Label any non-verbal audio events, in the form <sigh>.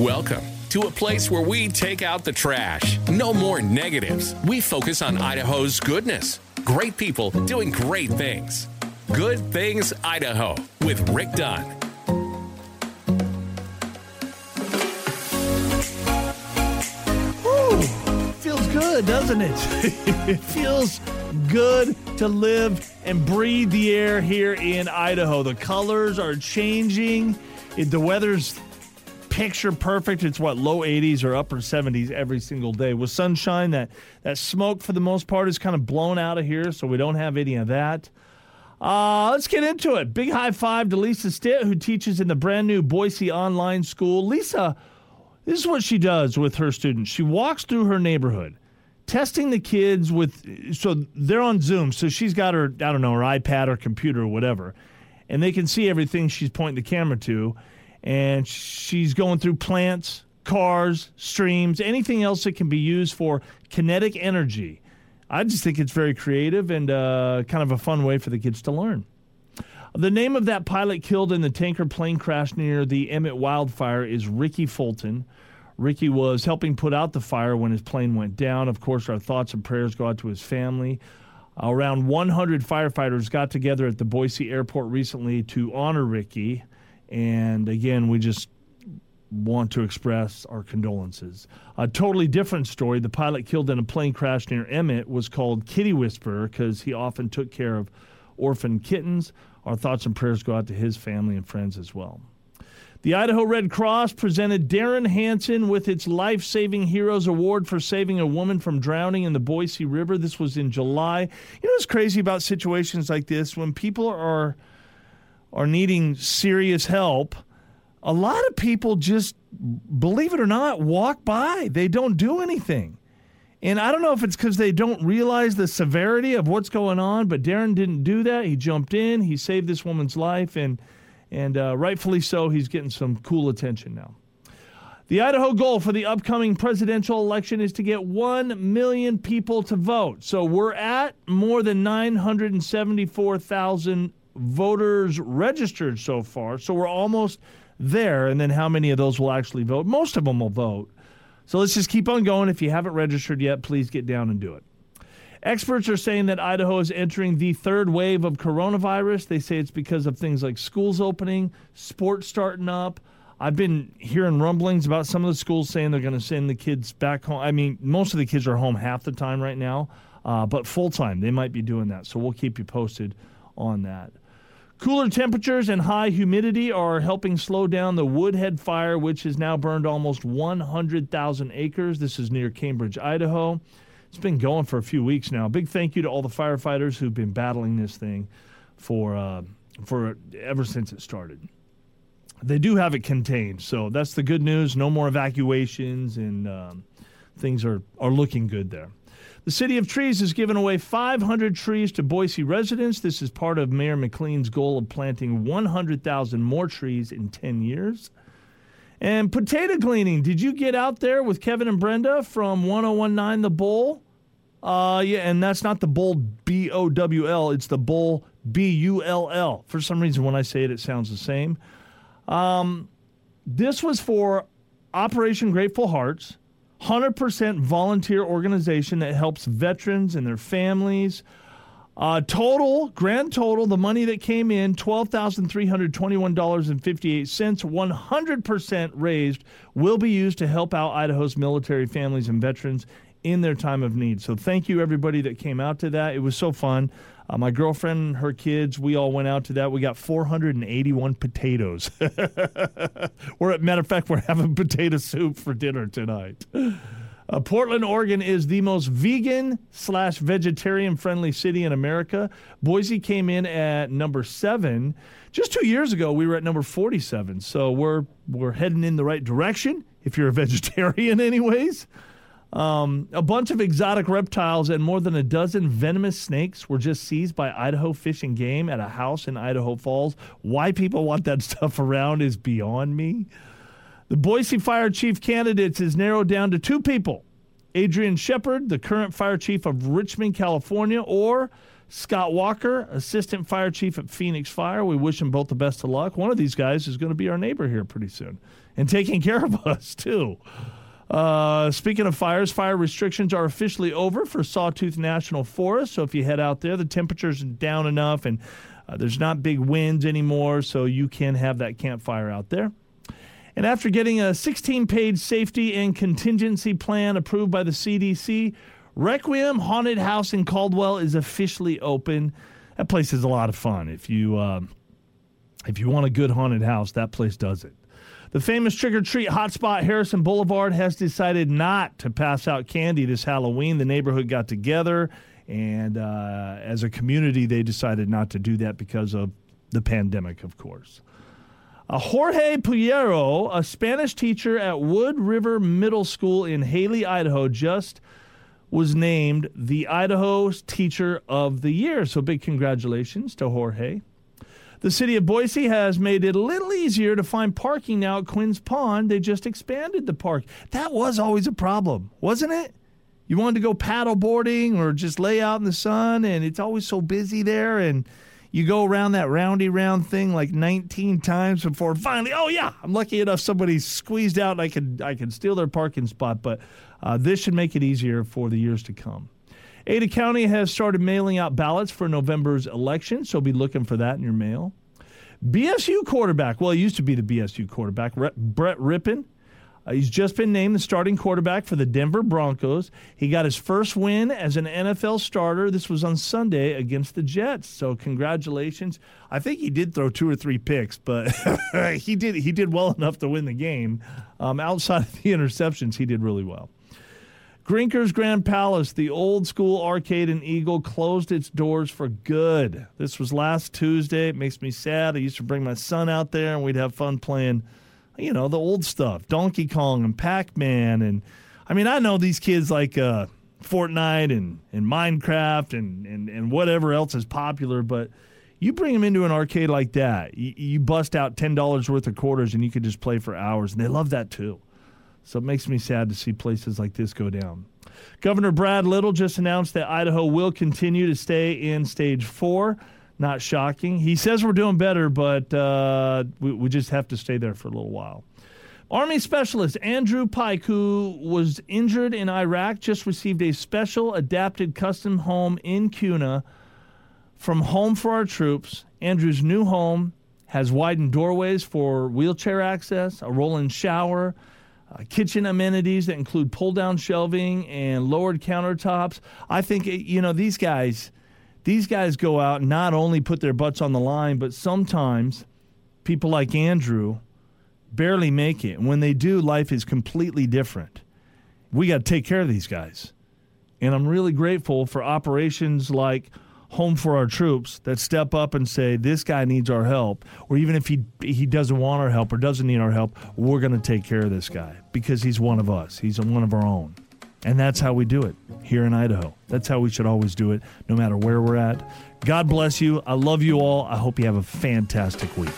Welcome to a place where we take out the trash. No more negatives. We focus on Idaho's goodness. Great people doing great things. Good Things Idaho with Rick Dunn. Whew, feels good, doesn't it? <laughs> it feels good to live and breathe the air here in Idaho. The colors are changing. The weather's picture perfect. It's what low 80s or upper 70s every single day with sunshine. That that smoke for the most part is kind of blown out of here, so we don't have any of that. Uh, let's get into it. Big high five to Lisa Stitt, who teaches in the brand new Boise online school. Lisa, this is what she does with her students. She walks through her neighborhood, testing the kids with. So they're on Zoom. So she's got her, I don't know, her iPad or computer or whatever, and they can see everything she's pointing the camera to and she's going through plants, cars, streams, anything else that can be used for kinetic energy. I just think it's very creative and uh, kind of a fun way for the kids to learn. The name of that pilot killed in the tanker plane crash near the Emmett wildfire is Ricky Fulton. Ricky was helping put out the fire when his plane went down. Of course, our thoughts and prayers go out to his family. Around 100 firefighters got together at the Boise airport recently to honor Ricky. And again, we just want to express our condolences. A totally different story. The pilot killed in a plane crash near Emmett was called Kitty Whisperer because he often took care of orphan kittens. Our thoughts and prayers go out to his family and friends as well. The Idaho Red Cross presented Darren Hanson with its Life Saving Heroes Award for saving a woman from drowning in the Boise River. This was in July. You know what's crazy about situations like this? When people are are needing serious help, a lot of people just, believe it or not, walk by. They don't do anything. And I don't know if it's because they don't realize the severity of what's going on, but Darren didn't do that. He jumped in, he saved this woman's life, and, and uh, rightfully so, he's getting some cool attention now. The Idaho goal for the upcoming presidential election is to get 1 million people to vote. So we're at more than 974,000 voters registered so far. So we're almost there. And then how many of those will actually vote? Most of them will vote. So let's just keep on going. If you haven't registered yet, please get down and do it. Experts are saying that Idaho is entering the third wave of coronavirus. They say it's because of things like schools opening, sports starting up. I've been hearing rumblings about some of the schools saying they're going to send the kids back home. I mean, most of the kids are home half the time right now, uh, but full time they might be doing that. So we'll keep you posted on that. Cooler temperatures and high humidity are helping slow down the Woodhead fire, which has now burned almost 100,000 acres. This is near Cambridge, Idaho. It's been going for a few weeks now. Big thank you to all the firefighters who've been battling this thing for uh, for ever since it started. They do have it contained, so that's the good news. No more evacuations, and um, things are are looking good there. The City of Trees has given away 500 trees to Boise residents. This is part of Mayor McLean's goal of planting 100,000 more trees in 10 years. And potato gleaning. Did you get out there with Kevin and Brenda from 1019 The Bull? Uh, yeah, and that's not the Bowl B O W L, it's the Bull B U L L. For some reason, when I say it, it sounds the same. Um, this was for Operation Grateful Hearts. 100% volunteer organization that helps veterans and their families. Uh, total, grand total, the money that came in, $12,321.58, 100% raised, will be used to help out Idaho's military families and veterans in their time of need. So thank you, everybody that came out to that. It was so fun. Uh, my girlfriend, her kids, we all went out to that. We got 481 potatoes. <laughs> we're, at matter of fact, we're having potato soup for dinner tonight. Uh, Portland, Oregon is the most vegan slash vegetarian friendly city in America. Boise came in at number seven. Just two years ago, we were at number 47. So we're we're heading in the right direction. If you're a <laughs> vegetarian, anyways. Um, a bunch of exotic reptiles and more than a dozen venomous snakes were just seized by Idaho Fish and Game at a house in Idaho Falls. Why people want that <laughs> stuff around is beyond me. The Boise Fire Chief candidates is narrowed down to two people Adrian Shepard, the current fire chief of Richmond, California, or Scott Walker, assistant fire chief at Phoenix Fire. We wish them both the best of luck. One of these guys is going to be our neighbor here pretty soon and taking care of <laughs> us, too. Uh, speaking of fires, fire restrictions are officially over for Sawtooth National Forest. So if you head out there, the temperature's down enough and uh, there's not big winds anymore, so you can have that campfire out there. And after getting a 16 page safety and contingency plan approved by the CDC, Requiem Haunted House in Caldwell is officially open. That place is a lot of fun. If you, uh, if you want a good haunted house, that place does it. The famous trick or treat hotspot Harrison Boulevard has decided not to pass out candy this Halloween. The neighborhood got together, and uh, as a community, they decided not to do that because of the pandemic, of course. Uh, Jorge Puyero, a Spanish teacher at Wood River Middle School in Hailey, Idaho, just was named the Idaho Teacher of the Year. So big congratulations to Jorge. The city of Boise has made it a little easier to find parking now at Quinn's Pond. They just expanded the park. That was always a problem, wasn't it? You wanted to go paddle boarding or just lay out in the sun, and it's always so busy there. And you go around that roundy round thing like 19 times before finally, oh yeah, I'm lucky enough somebody squeezed out and I can I could steal their parking spot. But uh, this should make it easier for the years to come. Ada County has started mailing out ballots for November's election, so be looking for that in your mail. BSU quarterback, well, he used to be the BSU quarterback, Brett Rypien. Uh, he's just been named the starting quarterback for the Denver Broncos. He got his first win as an NFL starter. This was on Sunday against the Jets. So congratulations. I think he did throw two or three picks, but <laughs> he did he did well enough to win the game. Um, outside of the interceptions, he did really well. Grinkers Grand Palace, the old school arcade in Eagle, closed its doors for good. This was last Tuesday. It makes me sad. I used to bring my son out there and we'd have fun playing, you know, the old stuff Donkey Kong and Pac Man. And I mean, I know these kids like uh, Fortnite and, and Minecraft and, and, and whatever else is popular, but you bring them into an arcade like that, you, you bust out $10 worth of quarters and you can just play for hours. And they love that too. So it makes me sad to see places like this go down. Governor Brad Little just announced that Idaho will continue to stay in stage four. Not shocking. He says we're doing better, but uh, we, we just have to stay there for a little while. Army specialist Andrew Pike, who was injured in Iraq, just received a special adapted custom home in Kuna from Home for Our Troops. Andrew's new home has widened doorways for wheelchair access, a roll in shower, uh, kitchen amenities that include pull down shelving and lowered countertops. I think you know these guys these guys go out and not only put their butts on the line, but sometimes people like Andrew barely make it. And when they do, life is completely different. We got to take care of these guys. And I'm really grateful for operations like home for our troops that step up and say this guy needs our help or even if he he doesn't want our help or doesn't need our help we're going to take care of this guy because he's one of us. He's one of our own. And that's how we do it here in Idaho. That's how we should always do it no matter where we're at. God bless you. I love you all. I hope you have a fantastic week